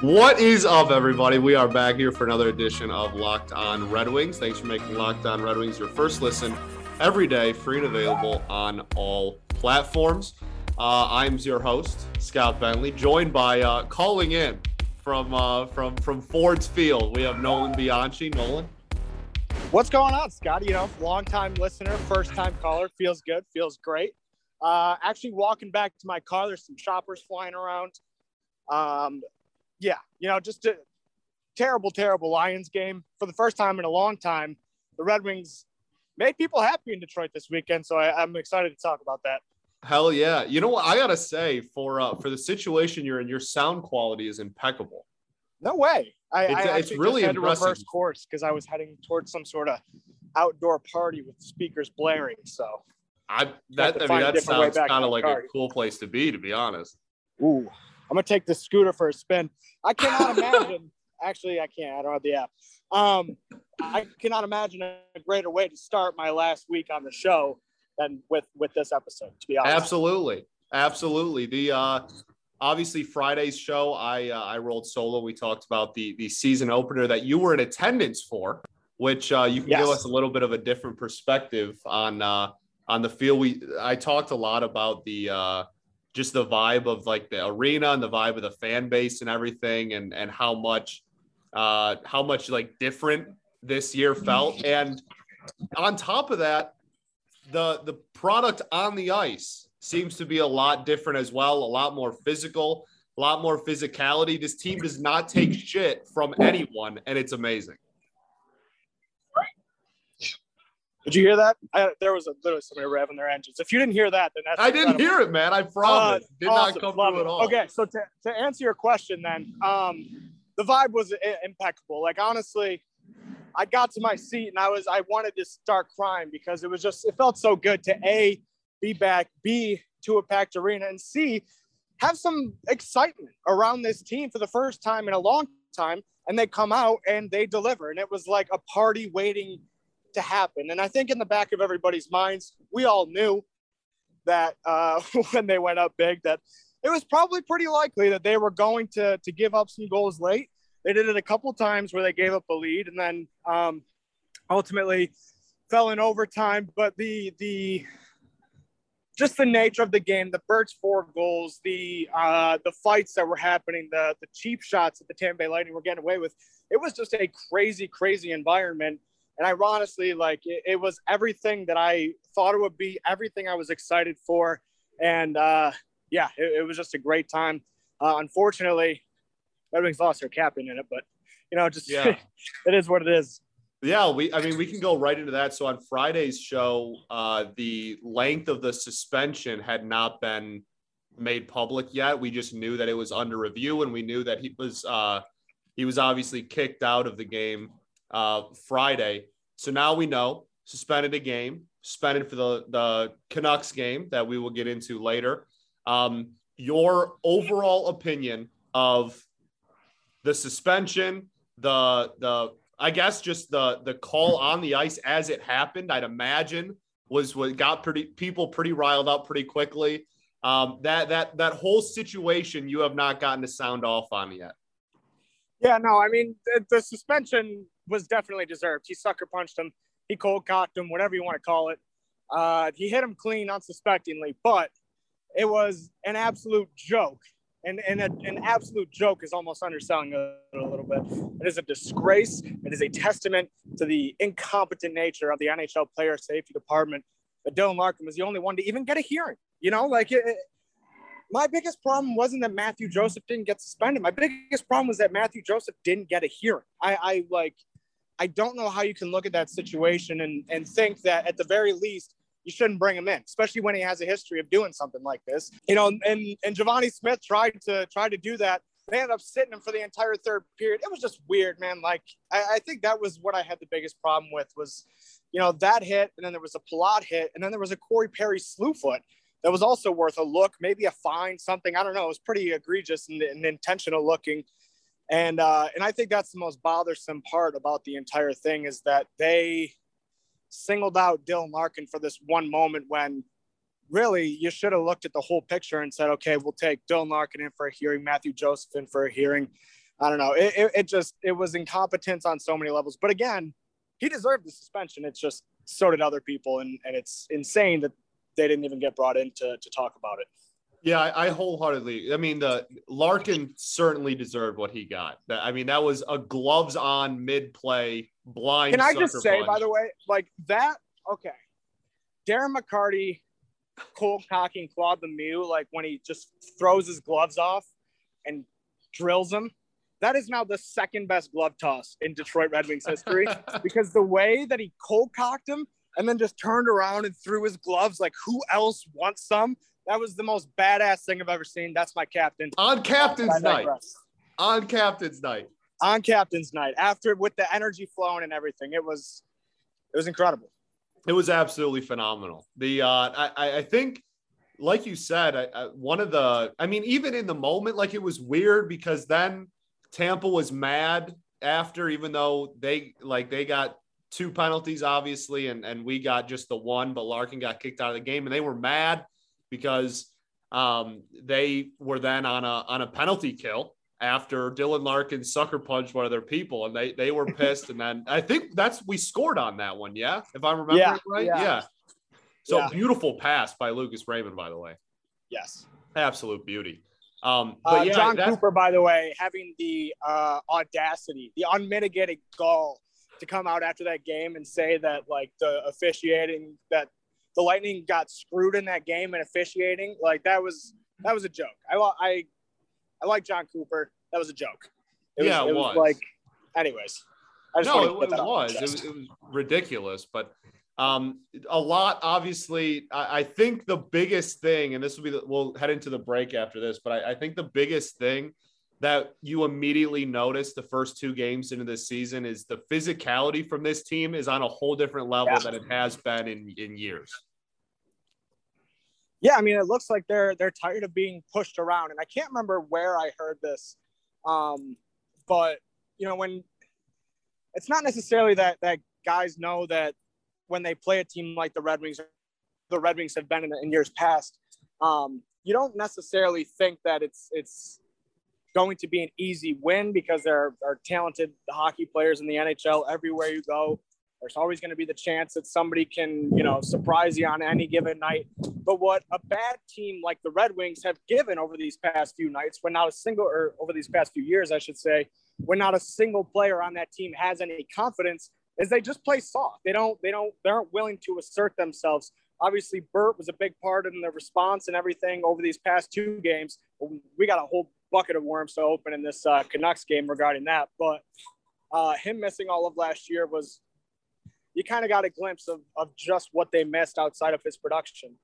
What is up, everybody? We are back here for another edition of Locked On Red Wings. Thanks for making Locked On Red Wings your first listen every day, free and available on all platforms. Uh, I'm your host, Scott Bentley, joined by uh, calling in from uh, from from Ford's Field. We have Nolan Bianchi. Nolan, what's going on, Scott? You know, long time listener, first time caller. Feels good, feels great. Uh, actually, walking back to my car, there's some shoppers flying around. Um, yeah, you know, just a terrible, terrible Lions game for the first time in a long time. The Red Wings made people happy in Detroit this weekend, so I, am excited to talk about that. Hell yeah! You know what I gotta say for uh, for the situation you're in, your sound quality is impeccable. No way! I, it's, I it's really had impressive. to reverse course because I was heading towards some sort of outdoor party with speakers blaring. So I that I mean that sounds kind of like car. a cool place to be, to be honest. Ooh, I'm gonna take the scooter for a spin. I cannot imagine. Actually, I can't. I don't have the app. Um, I cannot imagine a greater way to start my last week on the show than with with this episode. To be honest, absolutely, absolutely. The uh, obviously Friday's show, I uh, I rolled solo. We talked about the the season opener that you were in attendance for, which uh, you can yes. give us a little bit of a different perspective on uh, on the field. We I talked a lot about the uh, just the vibe of like the arena and the vibe of the fan base and everything and and how much uh how much like different this year felt. And on top of that the the product on the ice seems to be a lot different as well a lot more physical a lot more physicality. This team does not take shit from anyone and it's amazing Did you hear that? I, there was a, literally somebody revving their engines. If you didn't hear that, then that's I didn't hear it, man. I promise. Uh, Did awesome. not come Love through it. at all. Okay, so to, to answer your question, then, um, the vibe was impeccable. Like honestly, I got to my seat and I was I wanted to start crying because it was just it felt so good to a be back, b to a packed arena, and c have some excitement around this team for the first time in a long time. And they come out and they deliver, and it was like a party waiting to happen. And I think in the back of everybody's minds, we all knew that uh, when they went up big, that it was probably pretty likely that they were going to to give up some goals late. They did it a couple times where they gave up a lead and then um, ultimately fell in overtime. But the the just the nature of the game, the Birch four goals, the uh, the fights that were happening, the the cheap shots that the Tampa Bay Lightning were getting away with, it was just a crazy, crazy environment. And I honestly like it, it, was everything that I thought it would be, everything I was excited for. And uh, yeah, it, it, was just a great time. Uh, unfortunately, Red Wings lost their captain in it, but you know, just yeah. it is what it is. Yeah, we I mean we can go right into that. So on Friday's show, uh, the length of the suspension had not been made public yet. We just knew that it was under review, and we knew that he was uh, he was obviously kicked out of the game uh, Friday. So now we know suspended a game, suspended for the, the Canucks game that we will get into later. Um, your overall opinion of the suspension, the the I guess just the the call on the ice as it happened, I'd imagine was what got pretty people pretty riled up pretty quickly. Um, that that that whole situation you have not gotten to sound off on yet. Yeah, no, I mean the, the suspension was definitely deserved. He sucker punched him, he cold cocked him, whatever you want to call it. Uh, he hit him clean unsuspectingly, but it was an absolute joke. And, and a, an absolute joke is almost underselling it a little bit. It is a disgrace. It is a testament to the incompetent nature of the NHL player safety department. But Dylan Larkin was the only one to even get a hearing. You know, like it, my biggest problem wasn't that Mathieu Joseph didn't get suspended. My biggest problem was that Mathieu Joseph didn't get a hearing. I, I like, I don't know how you can look at that situation and, and think that at the very least, you shouldn't bring him in, especially when he has a history of doing something like this. You know, and and Givani Smith tried to try to do that. They ended up sitting him for the entire third period. It was just weird, man. Like I, I think that was what I had the biggest problem with was, you know, that hit, and then there was a Palat hit, and then there was a Corey Perry slew foot that was also worth a look, maybe a fine, something. I don't know. It was pretty egregious and, and intentional looking. And uh, and I think that's the most bothersome part about the entire thing is that they singled out Dylan Larkin for this one moment when really you should have looked at the whole picture and said, okay, we'll take Dylan Larkin in for a hearing, Mathieu Joseph in for a hearing. I don't know. It, it, it just, it was incompetence on so many levels. But again, he deserved the suspension. It's just so did other people. And, and it's insane that they didn't even get brought in to, to talk about it. Yeah, I, I wholeheartedly. I mean, the Larkin certainly deserved what he got. I mean, that was a gloves on mid play blind. Can I just say, punch. by the way, like that? Okay, Darren McCarty, cold cocking Claude Lemieux, like when he just throws his gloves off and drills him. That is now the second best glove toss in Detroit Red Wings history because the way that he cold cocked him and then just turned around and threw his gloves like who else wants some? That was the most badass thing I've ever seen. That's my captain. on captain's night. On captain's night. On captain's night, after with the energy flowing and everything, it was it was incredible. It was absolutely phenomenal. The uh, I, I- think, like you said, I, I, one of the, I mean, even in the moment, like it was weird because then Tampa was mad after, even though they like they got two penalties, obviously, and and we got just the one, but Larkin got kicked out of the game, and they were mad because um, they were then on a on a penalty kill after Dylan Larkin sucker punched one of their people, and they they were pissed. and then I think that's we scored on that one, yeah, if I'm remembering Yeah, right, yeah. yeah. So Yeah. beautiful pass by Lucas Raymond, by the way, Yes. absolute beauty. Um, but Uh, yeah, Jon Cooper, by the way, having the uh, audacity, the unmitigated gall to come out after that game and say that like the officiating that the Lightning got screwed in that game and officiating like that was that was a joke. I I I like Jon Cooper. That was a joke. Yeah, it was. like, anyways. I just no, it, it that on my was. It was. It was ridiculous, but um, a lot. Obviously, I, I think the biggest thing, and this will be, the, we'll head into the break after this, but I, I think the biggest thing that you immediately notice the first two games into this season is the physicality from this team is on a whole different level Yeah. than it has been in in years. Yeah, I mean, it looks like they're they're tired of being pushed around, and I can't remember where I heard this, um, but you know, when it's not necessarily that that guys know that when they play a team like the Red Wings, the Red Wings have been in, in years past, um, you don't necessarily think that it's it's going to be an easy win because there are talented hockey players in the NHL everywhere you go. There's always going to be the chance that somebody can, you know, surprise you on any given night. But what a bad team like the Red Wings have given over these past few nights, when not a single, or over these past few years, I should say, when not a single player on that team has any confidence, is they just play soft. They don't, they don't, they aren't willing to assert themselves. Obviously, Bert was a big part in the response and everything over these past two games. We got a whole bucket of worms to open in this uh, Canucks game regarding that. But uh, him missing all of last year was you kind of got a glimpse of, of just what they missed outside of his production.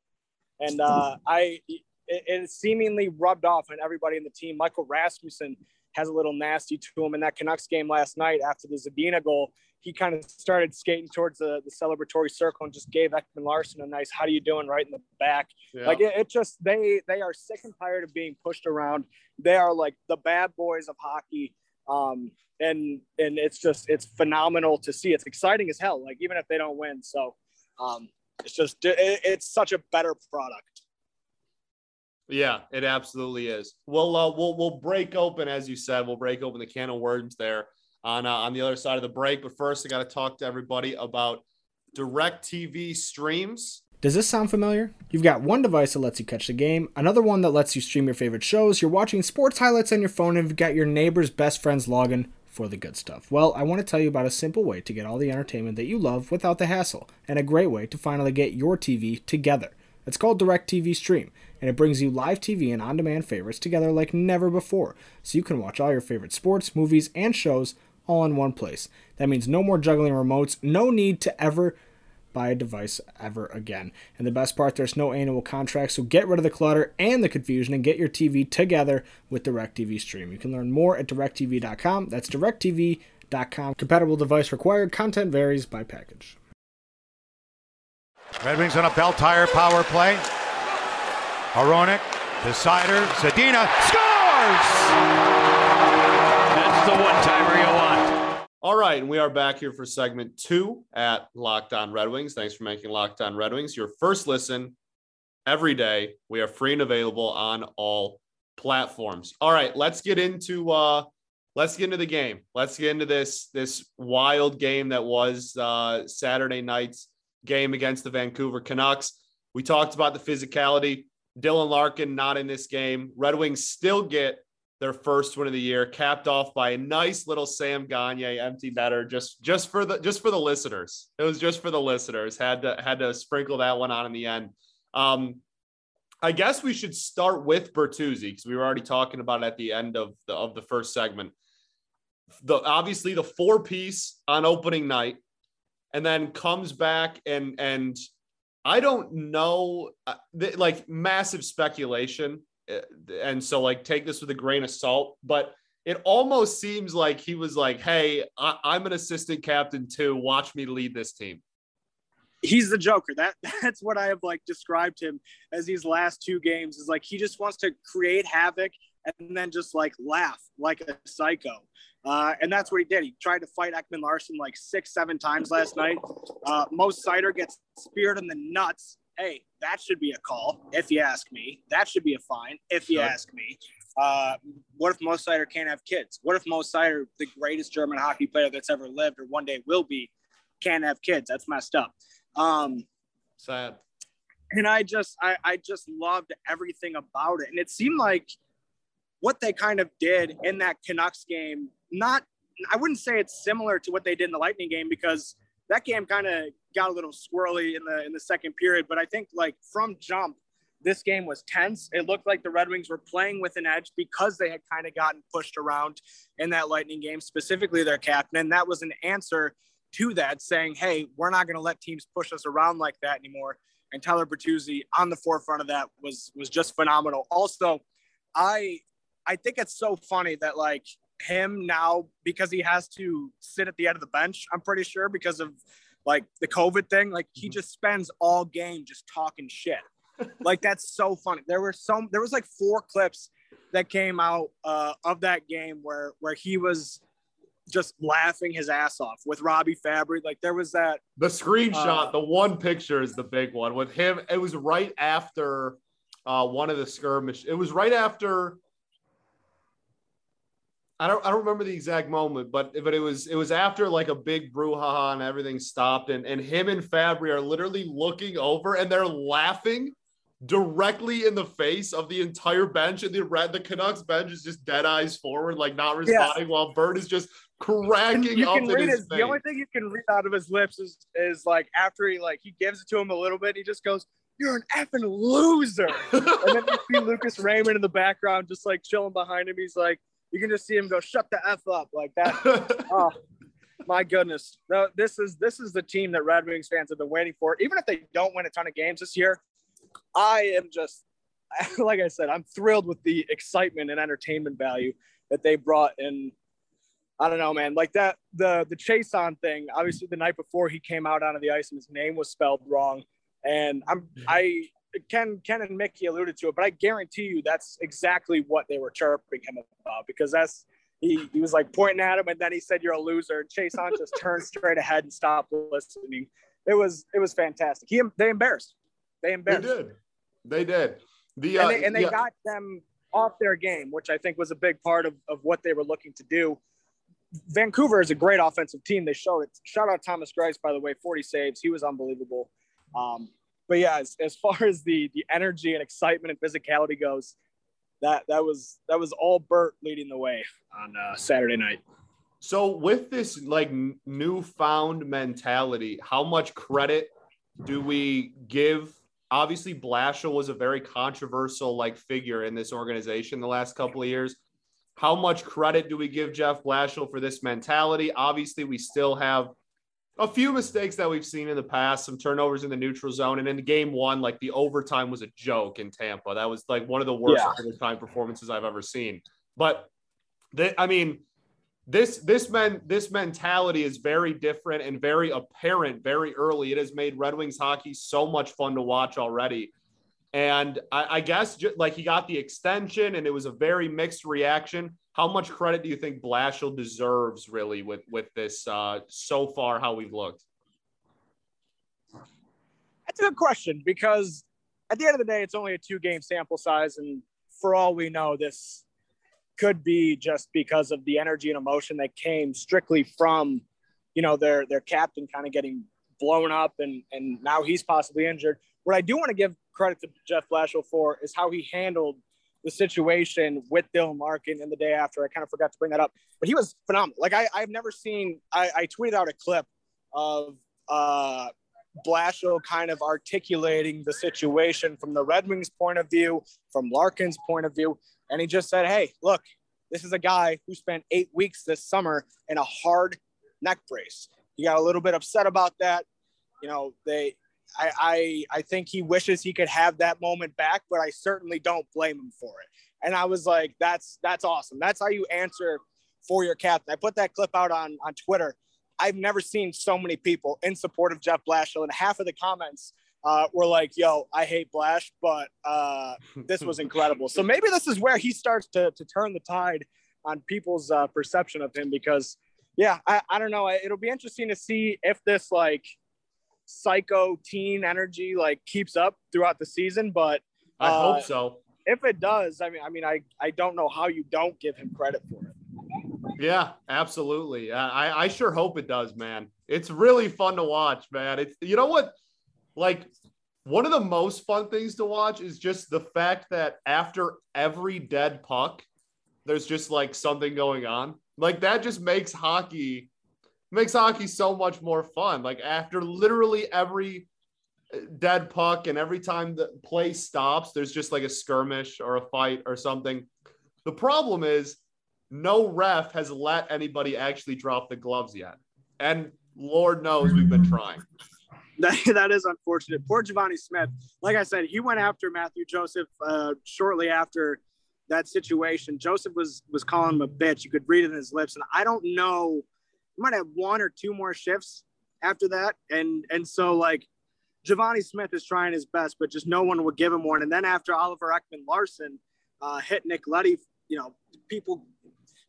And uh, I, it, it seemingly rubbed off on everybody in the team. Michael Rasmussen has a little nasty to him in that Canucks game last night after the Zadina goal. He kind of started skating towards the, the celebratory circle and just gave Ekman-Larsson a nice "How do you doing?" right in the back. Yeah. Like it, it just they they are sick and tired of being pushed around. They are like the bad boys of hockey. Um, and and it's just it's phenomenal to see. It's exciting as hell. Like even if they don't win, so um, it's just it, it's such a better product. Yeah, it absolutely is. We'll uh, we'll we'll break open, as you said, we'll break open the can of worms there on uh, on the other side of the break. But first, I got to talk to everybody about DirecTV streams. Does this sound familiar? You've got one device that lets you catch the game, another one that lets you stream your favorite shows, you're watching sports highlights on your phone, and you've got your neighbor's best friend's login for the good stuff. Well, I want to tell you about a simple way to get all the entertainment that you love without the hassle, and a great way to finally get your TV together. It's called DirecTV Stream, and it brings you live TV and on demand favorites together like never before, so you can watch all your favorite sports, movies, and shows all in one place. That means no more juggling remotes, no need to ever buy a device ever again. And the best part, there's no annual contract, so get rid of the clutter and the confusion and get your TV together with DirecTV Stream. You can learn more at directv.com. That's directv.com. Compatible device required. Content varies by package. Red Wings on a Bell Tire power play. Hronek, Seider, Zadina scores! That's the one timer you want. All right, and we are back here for segment two at Locked On Red Wings. Thanks for making Locked On Red Wings your first listen every day. We are free and available on all platforms. All right, let's get into uh let's get into the game. Let's get into this this wild game that was uh Saturday night's game against the Vancouver Canucks. We talked about the physicality. Dylan Larkin not in this game. Red Wings still get their first win of the year, capped off by a nice little Sam Gagner empty better just just for the just for the listeners. It was just for the listeners. Had to had to sprinkle that one on in the end. Um, I guess we should start with Bertuzzi because we were already talking about it at the end of the of the first segment. The obviously the four piece on opening night, and then comes back and and I don't know, uh, like massive speculation. Uh, And so, like, take this with a grain of salt, but it almost seems like he was like, Hey, I- I'm an assistant captain too. Watch me lead this team. he's the Joker. That that's what I have like described him as these last two games. Is like he just wants to create havoc and then just like laugh like a psycho. Uh, and that's what he did. He tried to fight Ekman-Larsson like six, seven times last night. Uh, Most Seider gets speared in the nuts. Hey, that should be a call, if you ask me. That should be a fine, if you Sure. ask me. Uh, what if Most Seider can't have kids? What if Most Seider, the greatest German hockey player that's ever lived or one day will be, can't have kids? That's messed up. Um, Sad. and I just I, I just loved everything about it. And it seemed like what they kind of did in that Canucks game, not I wouldn't say it's similar to what they did in the Lightning game because that game kind of got a little squirrely in the in the second period. But I think like from jump, this game was tense. It looked like the Red Wings were playing with an edge because they had kind of gotten pushed around in that Lightning game, specifically their captain. And that was an answer to that, saying, "Hey, we're not going to let teams push us around like that anymore." And Tyler Bertuzzi on the forefront of that was was just phenomenal. Also, I I think it's so funny that like him now because he has to sit at the end of the bench. I'm pretty sure because of like the COVID thing. Like he just spends all game just talking shit. like that's so funny. There were some. There was like four clips that came out uh, of that game where where he was just laughing his ass off with Robby Fabbri. Like there was that. The screenshot, Uh, the one picture is the big one with him. It was right after uh, one of the skirmish. It was right after. I don't, I don't remember the exact moment, but but it was it was after like a big brouhaha and everything stopped, and and him and Fabbri are literally looking over and they're laughing directly in the face of the entire bench, and the red the Canucks bench is just dead eyes forward, like not responding, while Bert is just cracking you up can read his his, the only thing you can read out of his lips is is like after he like he gives it to him a little bit, he just goes, "You're an effing loser," and then you see Lucas Raymond in the background just like chilling behind him. He's like, you can just see him go, "Shut the f up," like that. oh my goodness, no, this is this is the team that Red Wings fans have been waiting for. Even if they don't win a ton of games this year, I am just like I said, I'm thrilled with the excitement and entertainment value that they brought in. I don't know, man. Like that, the the Chiasson thing. Obviously, the night before he came out onto the ice and his name was spelled wrong, and I'm I Ken Ken and Mickey alluded to it, but I guarantee you that's exactly what they were chirping him about because that's he, he was like pointing at him and then he said you're a loser. And Chiasson just turned straight ahead and stopped listening. It was it was fantastic. He they embarrassed. They embarrassed. They did. They did. The uh, and they, and they yeah, got them off their game, which I think was a big part of, of what they were looking to do. Vancouver is a great offensive team. They showed it. Shout out Thomas Greiss, by the way, 40 saves. He was unbelievable. Um, but yeah, as, as far as the the energy and excitement and physicality goes, that that was that was all Bert leading the way on uh, Saturday night. so with this like newfound mentality, how much credit do we give? Obviously, Blashill was a very controversial like figure in this organization the last couple of years. How much credit do we give Jeff Blashill for this mentality? Obviously, we still have a few mistakes that we've seen in the past, some turnovers in the neutral zone, and in the game one, like the overtime was a joke in Tampa. That was like one of the worst Yeah. overtime performances I've ever seen. But the, I mean, this this men this mentality is very different and very apparent very early. It has made Red Wings hockey so much fun to watch already. And I, I guess ju- like he got the extension, and it was a very mixed reaction. How much credit do you think Blashill deserves, really, with with this uh, so far? How we've looked? That's a good question because at the end of the day, it's only a two game sample size. And for all we know, this could be just because of the energy and emotion that came strictly from, you know, their, their captain kind of getting blown up and, and now he's possibly injured. What I do want to give credit to Jeff Blashill for is how he handled the situation with Dylan Larkin in the day after. I kind of forgot to bring that up, but he was phenomenal. Like I, I've never seen, I, I tweeted out a clip of, uh, Blashill kind of articulating the situation from the Red Wings point of view, from Larkin's point of view. And he just said, Hey, look, this is a guy who spent eight weeks this summer in a hard neck brace. He got a little bit upset about that. You know, they, I, I, I think he wishes he could have that moment back, but I certainly don't blame him for it. And I was like, that's, that's awesome. That's how you answer for your captain. I put that clip out on, on Twitter I've never seen so many people in support of Jeff Blashill, and half of the comments uh, were like, "Yo, I hate Blash, but uh, this was incredible." so maybe this is where he starts to to turn the tide on people's uh, perception of him, because yeah, I, I don't know. It'll be interesting to see if this like psycho teen energy like keeps up throughout the season, but I Uh, hope so. if it does, I mean, I mean, I I don't know how you don't give him credit for it. Yeah, absolutely. Uh, I I sure hope it does, man. It's really fun to watch, man. It's you know what, like one of the most fun things to watch is just the fact that after every dead puck, there's just like something going on. Like that just makes hockey makes hockey so much more fun. Like after literally every dead puck and every time the play stops, there's just like a skirmish or a fight or something. The problem is no ref has let anybody actually drop the gloves yet. And Lord knows we've been trying. That, that is unfortunate. Poor Givani Smith. Like I said, he went after Mathieu Joseph uh, shortly after that situation. Joseph was was calling him a bitch. You could read it in his lips. And I don't know. Might have one or two more shifts after that. And and so like Givani Smith is trying his best, but just no one would give him one. And then after Oliver Ekman-Larsson uh, hit Nick Leddy, you know, people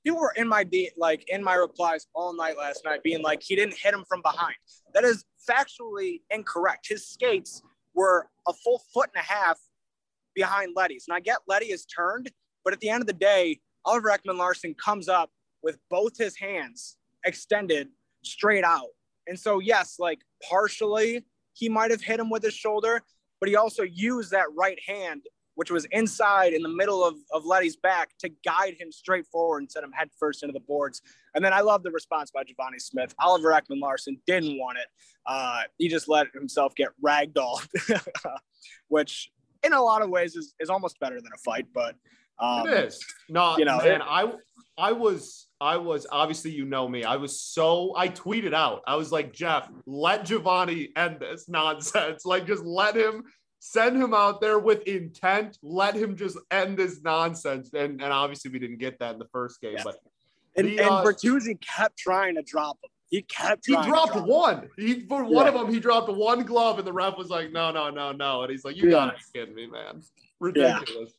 people were in my de- like in my replies all night last night, being like he didn't hit him from behind. That is factually incorrect. His skates were a full foot and a half behind Leddy's, and I get Leddy is turned, but at the end of the day, Oliver Ekman-Larsson comes up with both his hands extended straight out, and so yes, like partially he might have hit him with his shoulder, but he also used that right hand which was inside in the middle of, of Leddy's back to guide him straight forward and send him head first into the boards. And then I love the response by Givani Smith. Oliver Ekman-Larsson didn't want it. Uh, he just let himself get ragdolled, which in a lot of ways is, is almost better than a fight. But um, it is. No, you know, man, it- I I was I was obviously you know me. I was so I tweeted out. I was like, Jeff, let Givani end this nonsense. Like just let him send him out there with intent. Let him just end this nonsense. And and obviously we didn't get that in the first game, Yeah. but and, The, and uh, Bertuzzi kept trying to drop him. He kept he dropped drop him. one. He for one Yeah. of them, he dropped one glove, and the ref was like, "No, no, no, no," and he's like, "You Yeah. gotta be kidding me, man! Ridiculous."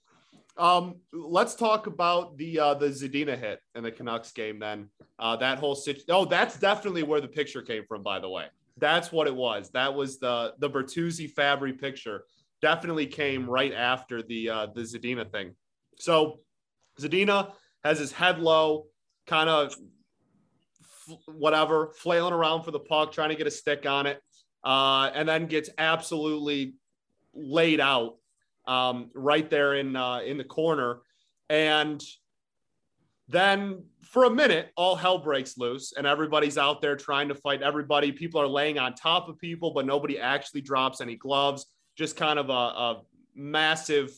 Um, let's talk about the uh, the Zadina hit in the Canucks game. Then uh, that whole situation. Oh, that's definitely where the picture came from. By the way, that's what it was. That was the the Bertuzzi Fabbri picture. Definitely came right after the uh, the Zadina thing. So Zadina has his head low, kind of whatever, flailing around for the puck, trying to get a stick on it, uh, and then gets absolutely laid out um, right there in uh, in the corner. And then for a minute, all hell breaks loose, and everybody's out there trying to fight everybody. People are laying on top of people, but nobody actually drops any gloves. Just kind of a, a massive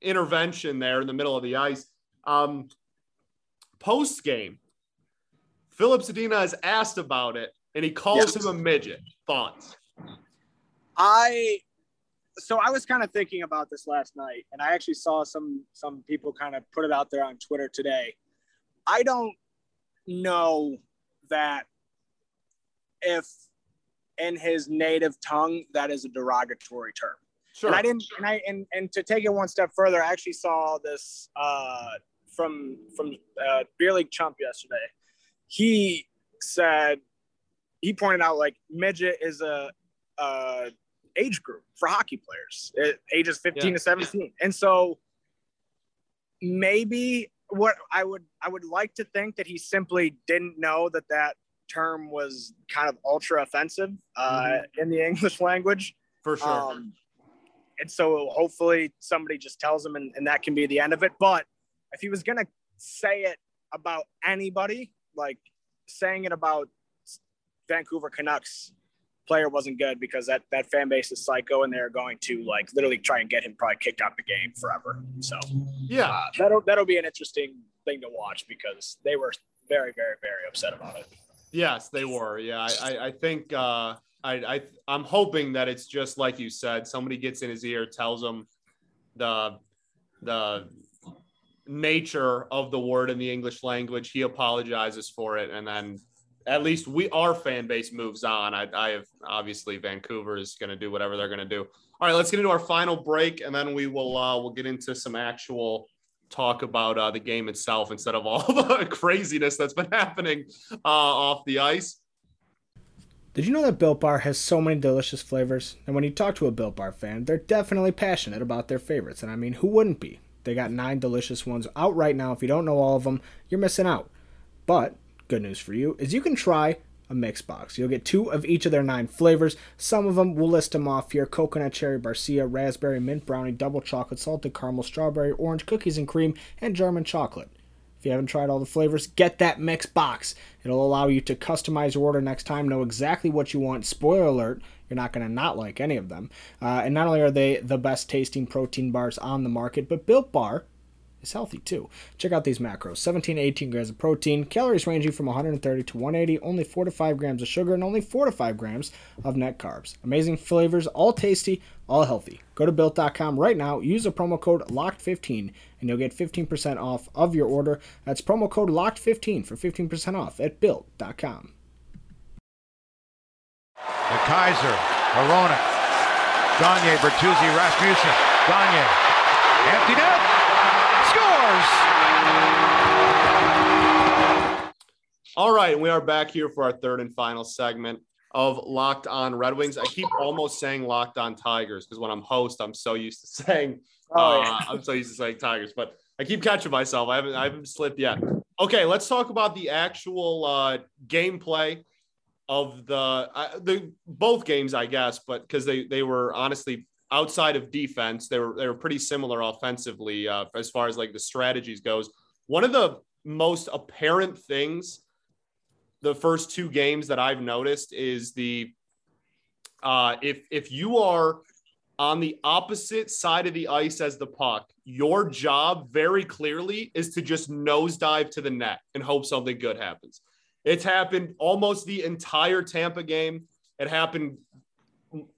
intervention there in the middle of the ice. Um, Post game, Filip Zadina is asked about it, and he calls Yes. him a midget. Thoughts? I so I was kind of thinking about this last night, and I actually saw some some people kind of put it out there on Twitter today. I don't know that if in his native tongue that is a derogatory term. Sure. And I didn't, and I and and to take it one step further, I actually saw this uh, from from uh, Beer League Chump yesterday. He said he pointed out like midget is a, a age group for hockey players, ages fifteen Yeah. to seventeen, and so maybe what I would I would like to think that he simply didn't know that that term was kind of ultra offensive uh, in the English language. For sure. Um, and so hopefully somebody just tells him and, and that can be the end of it. But if he was going to say it about anybody, like saying it about Vancouver Canucks player wasn't good because that, that fan base is psycho and they're going to like literally try and get him probably kicked out the game forever. So yeah. uh, that'll, that'll be an interesting thing to watch because they were very, very, very upset about it. Yes, they were. Yeah, I, I, I think uh, I, I, I'm hoping that it's just like you said. Somebody gets in his ear, tells him the the nature of the word in the English language. He apologizes for it, and then at least we our fan base moves on. I, I have obviously Vancouver is going to do whatever they're going to do. All right, let's get into our final break, and then we will uh, we'll get into some actual talk about uh, the game itself instead of all the craziness that's been happening uh, off the ice. Did you know that Built Bar has so many delicious flavors? And when you talk to a Built Bar fan, they're definitely passionate about their favorites. And I mean, who wouldn't be? They got nine delicious ones out right now. If you don't know all of them, you're missing out. But good news for you is you can try a mix box. You'll get two of each of their nine flavors. Some of them, we'll list them off here coconut cherry barcia, raspberry mint brownie, double chocolate, salted caramel, strawberry, orange, cookies and cream, and German chocolate. If you haven't tried all the flavors, get that mix box. It'll allow you to customize your order next time, know exactly what you want. Spoiler alert, you're not going to not like any of them. Uh, and not only are they the best tasting protein bars on the market, but Built Bar is healthy too. Check out these macros 17 to 18 grams of protein, calories ranging from 130 to 180, only 4 to 5 grams of sugar, and only 4 to 5 grams of net carbs. Amazing flavors, all tasty, all healthy. Go to built.com right now, use the promo code LOCKED15, and you'll get 15% off of your order. That's promo code LOCKED15 for 15% off at built.com. The Kaiser, Arona, Gagner, Bertuzzi, Rasmussen, Gagner, empty net, scores! All right, we are back here for our third and final segment of Locked On Red Wings. I keep almost saying Locked On Tigers because when I'm host, I'm so used to saying Oh, uh, I'm so used to saying Tigers, but I keep catching myself. I haven't I haven't slipped yet. Okay, let's talk about the actual uh, gameplay of the uh, the both games, I guess, but because they they were honestly outside of defense, they were they were pretty similar offensively uh, as far as like the strategies goes. One of the most apparent things the first two games that I've noticed is the uh, if if you are on the opposite side of the ice as the puck, your job very clearly is to just nosedive to the net and hope something good happens. It's happened almost the entire Tampa game. It happened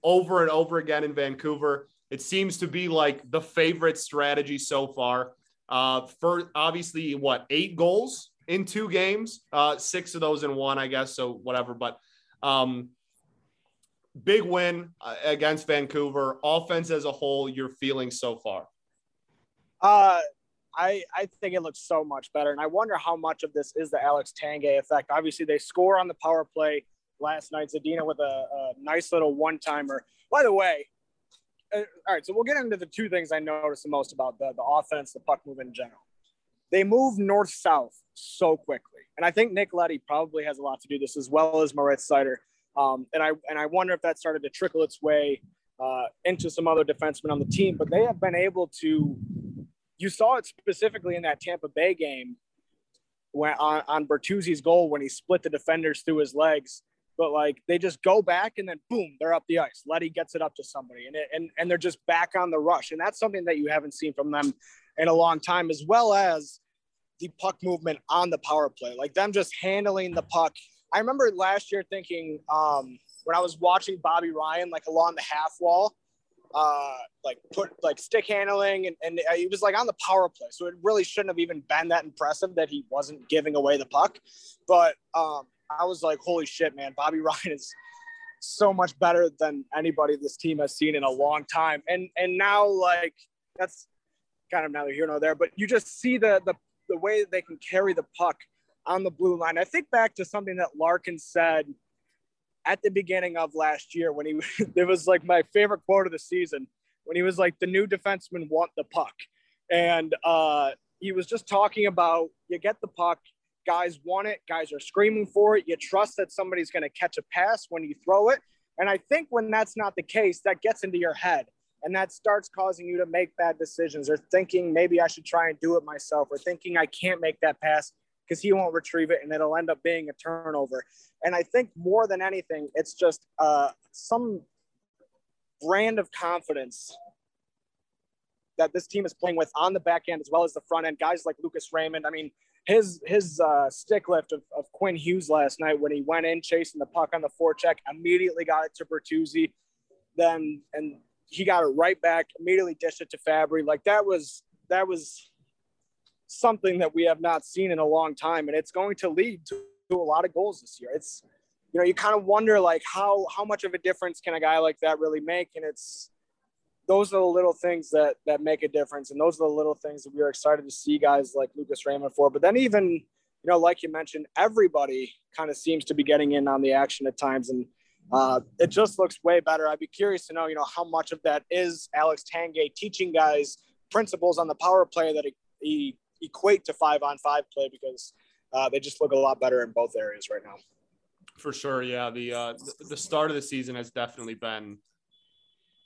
over and over again in Vancouver. It seems to be like the favorite strategy so far. Uh, for obviously, what eight goals in two games, uh, six of those in one, I guess. So whatever, but um, big win uh, against Vancouver. Offense as a whole, you're feeling so far. Uh, I I think it looks so much better, and I wonder how much of this is the Alex Tanguay effect. Obviously, they score on the power play last night. Zadina with a, a nice little one timer. By the way, uh, all right, so we'll get into the two things I noticed the most about the the offense, the puck movement in general. They move north south so quickly, and I think Nick Leddy probably has a lot to do this as well as Moritz Seider. Um, and I and I wonder if that started to trickle its way uh, into some other defensemen on the team. But they have been able to. You saw it specifically in that Tampa Bay game when on, on Bertuzzi's goal when he split the defenders through his legs. But like they just go back and then boom, they're up the ice. Leddy gets it up to somebody, and it, and and they're just back on the rush. And that's something that you haven't seen from them in a long time, as well as the puck movement on the power play, like them just handling the puck I remember last year thinking um, when I was watching Bobby Ryan like along the half wall, uh, like put like stick handling and, and he was like on the power play. So it really shouldn't have even been that impressive that he wasn't giving away the puck. But um, I was like, holy shit, man, Bobby Ryan is so much better than anybody this team has seen in a long time. And and now like that's kind of neither here nor there, but you just see the the the way that they can carry the puck on the blue line. I think back to something that Larkin said at the beginning of last year when he it was like my favorite quote of the season when he was like the new defensemen want the puck and uh, he was just talking about you get the puck guys want it guys are screaming for it you trust that somebody's going to catch a pass when you throw it and i think when that's not the case that gets into your head and that starts causing you to make bad decisions or thinking maybe i should try and do it myself or thinking i can't make that pass because he won't retrieve it and it'll end up being a turnover. And I think more than anything, it's just uh, some brand of confidence that this team is playing with on the back end as well as the front end. Guys like Lucas Raymond. I mean, his his uh, stick lift of, of Quinn Hughes last night when he went in chasing the puck on the forecheck, immediately got it to Bertuzzi, then and he got it right back, immediately dished it to Fabbri. Like that was that was something that we have not seen in a long time, and it's going to lead to, to a lot of goals this year. It's you know you kind of wonder like how how much of a difference can a guy like that really make, and it's those are the little things that that make a difference, and those are the little things that we are excited to see guys like Lucas Raymond for. But then even you know like you mentioned, everybody kind of seems to be getting in on the action at times, and uh, it just looks way better. I'd be curious to know, you know, how much of that is Alex Tanguay teaching guys principles on the power play that he equate to five on five play because uh, they just look a lot better in both areas right now. For sure, yeah. The uh, the start of the season has definitely been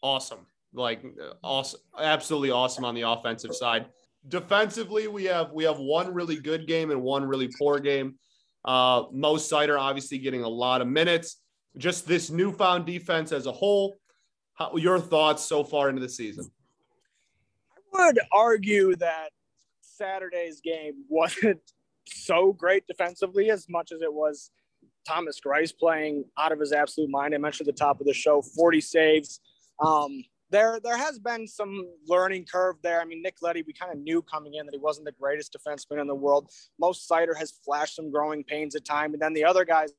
awesome. Like awesome, absolutely awesome on the offensive side. Defensively, we have we have one really good game and one really poor game. Uh, Mo Seider obviously getting a lot of minutes. Just this newfound defense as a whole. How, your thoughts so far into the season? I would argue that Saturday's game wasn't so great defensively as much as it was Thomas Greiss playing out of his absolute mind. I mentioned at the top of the show, 40 saves. Um, there, there has been some learning curve there. I mean, Nick Leddy, we kind of knew coming in that he wasn't the greatest defenseman in the world. Most Seider has flashed some growing pains at time, and then the other guys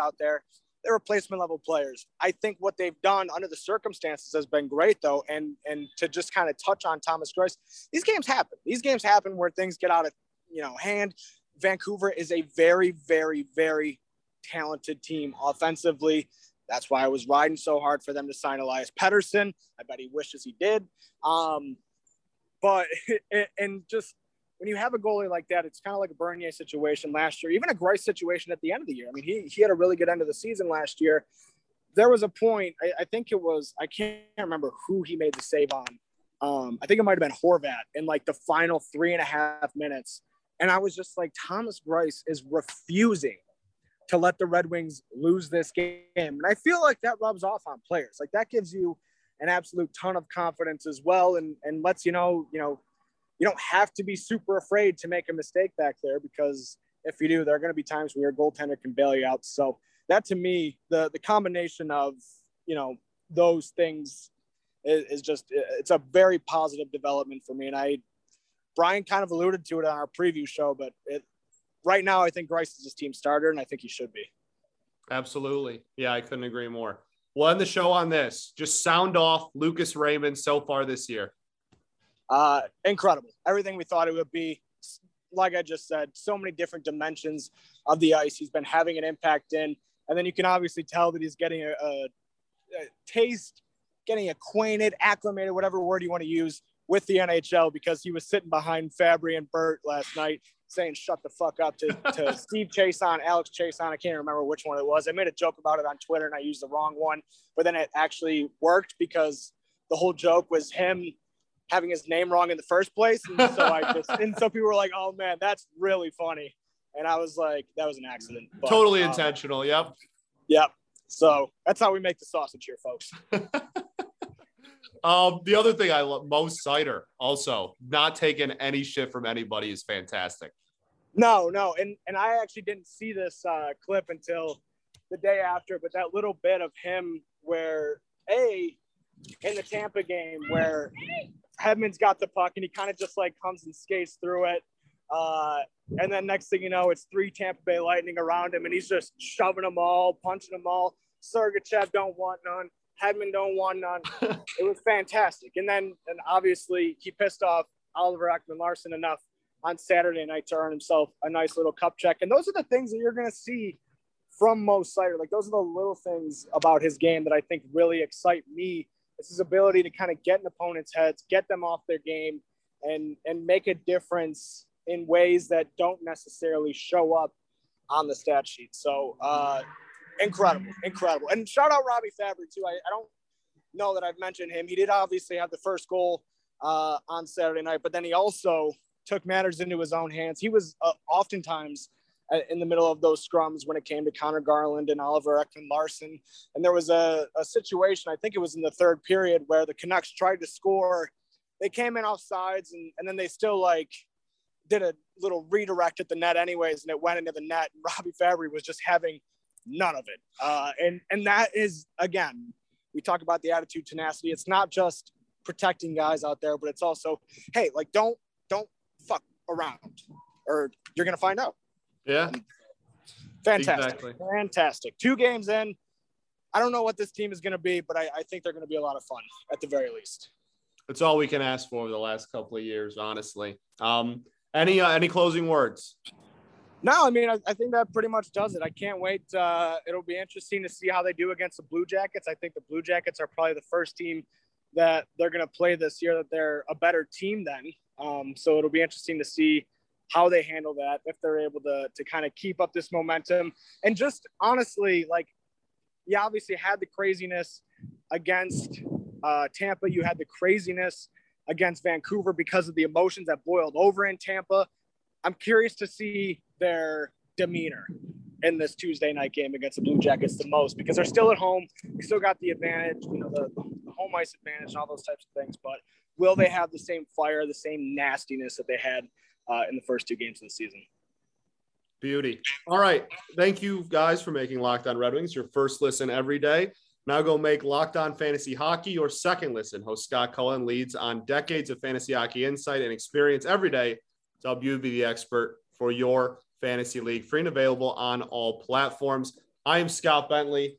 out there, they're replacement level players. I think what they've done under the circumstances has been great though. And and to just kind of touch on Thomas Greiss, these games happen. These games happen where things get out of you know hand. Vancouver is a very, very, very talented team offensively. That's why I was riding so hard for them to sign Elias Pettersson. I bet he wishes he did. Um, but and just when you have a goalie like that, it's kind of like a Bernier situation last year, even a Greiss situation at the end of the year. I mean, he, he had a really good end of the season last year. There was a point, I, I think it was, I can't remember who he made the save on. Um, I think it might have been Horvat in like the final three and a half minutes. And I was just like, Thomas Greiss is refusing to let the Red Wings lose this game. And I feel like that rubs off on players. Like that gives you an absolute ton of confidence as well and, and lets you know, you know, you don't have to be super afraid to make a mistake back there because if you do, there are going to be times where your goaltender can bail you out. So that to me, the the combination of you know those things is, is just it's a very positive development for me. And I, Brian kind of alluded to it on our preview show, but it right now I think Greiss is his team starter, and I think he should be. Absolutely, yeah, I couldn't agree more. We'll end the show on this. Just sound off Lucas Raymond so far this year. Uh, incredible. Everything we thought it would be. Like I just said, so many different dimensions of the ice he's been having an impact in. And then you can obviously tell that he's getting a, a, a taste, getting acquainted, acclimated, whatever word you want to use with the NHL because he was sitting behind Fabbri and Bert last night saying shut the fuck up to, to Steve Chiasson, Alex Chiasson. I can't remember which one it was. I made a joke about it on Twitter and I used the wrong one, but then it actually worked because the whole joke was him having his name wrong in the first place. And so I just, and so people were like, oh man, that's really funny. And I was like, that was an accident. But, totally um, intentional. Yep. Yep. So that's how we make the sausage here, folks. um, the other thing I love, Mo Seider, also not taking any shit from anybody is fantastic. No, no, and and I actually didn't see this uh, clip until the day after, but that little bit of him where a in the Tampa game where Hedman's got the puck and he kind of just like comes and skates through it. Uh, and then next thing you know, it's three Tampa Bay Lightning around him and he's just shoving them all, punching them all. Sergachev don't want none. Hedman don't want none. it was fantastic. And then, and obviously, he pissed off Oliver Ekman-Larsson enough on Saturday night to earn himself a nice little cup check. And those are the things that you're going to see from Mo Seider. Like, those are the little things about his game that I think really excite me it's his ability to kind of get in opponents' heads, get them off their game, and and make a difference in ways that don't necessarily show up on the stat sheet. So uh, incredible, incredible. And shout out Robby Fabbri too. I, I don't know that I've mentioned him. He did obviously have the first goal uh, on Saturday night, but then he also took matters into his own hands. He was uh, oftentimes in the middle of those scrums when it came to Conor Garland and Oliver Ekman-Larsson. And there was a, a situation, I think it was in the third period, where the Canucks tried to score. They came in off sides and, and then they still like did a little redirect at the net anyways, and it went into the net. And Robby Fabbri was just having none of it. Uh, and, and that is, again, we talk about the attitude tenacity. It's not just protecting guys out there, but it's also, hey, like don't, don't fuck around or you're going to find out. Yeah. Fantastic. Exactly. Fantastic. Two games in. I don't know what this team is going to be, but I, I think they're going to be a lot of fun at the very least. That's all we can ask for over the last couple of years, honestly. Um, any uh, any closing words? No, I mean I, I, think that pretty much does it. I can't wait. Uh, it'll be interesting to see how they do against the Blue Jackets. I think the Blue Jackets are probably the first team that they're going to play this year that they're a better team than. Um, so it'll be interesting to see how they handle that, if they're able to, to kind of keep up this momentum. And just honestly, like, you obviously had the craziness against uh, Tampa, you had the craziness against Vancouver because of the emotions that boiled over in Tampa. I'm curious to see their demeanor in this Tuesday night game against the Blue Jackets the most because they're still at home. We still got the advantage, you know, the, the home ice advantage and all those types of things. But will they have the same fire, the same nastiness that they had uh, in the first two games of the season. Beauty. All right. Thank you guys for making Locked On Red Wings your first listen every day. Now go make Locked On Fantasy Hockey your second listen. Host Scott Cullen leads on decades of fantasy hockey insight and experience every day to help you be the expert for your fantasy league. Free and available on all platforms. I am Scott Bentley.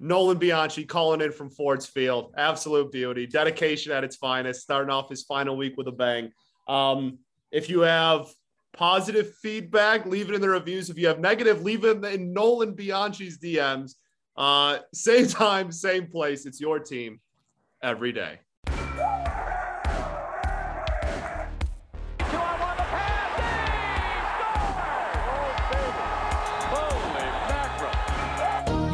Nolan Bianchi calling in from Ford's Field. Absolute beauty. Dedication at its finest. Starting off his final week with a bang. Um, if you have positive feedback, leave it in the reviews. If you have negative, leave it in Nolan Bianchi's DMs. Uh, same time, same place. It's your team every day.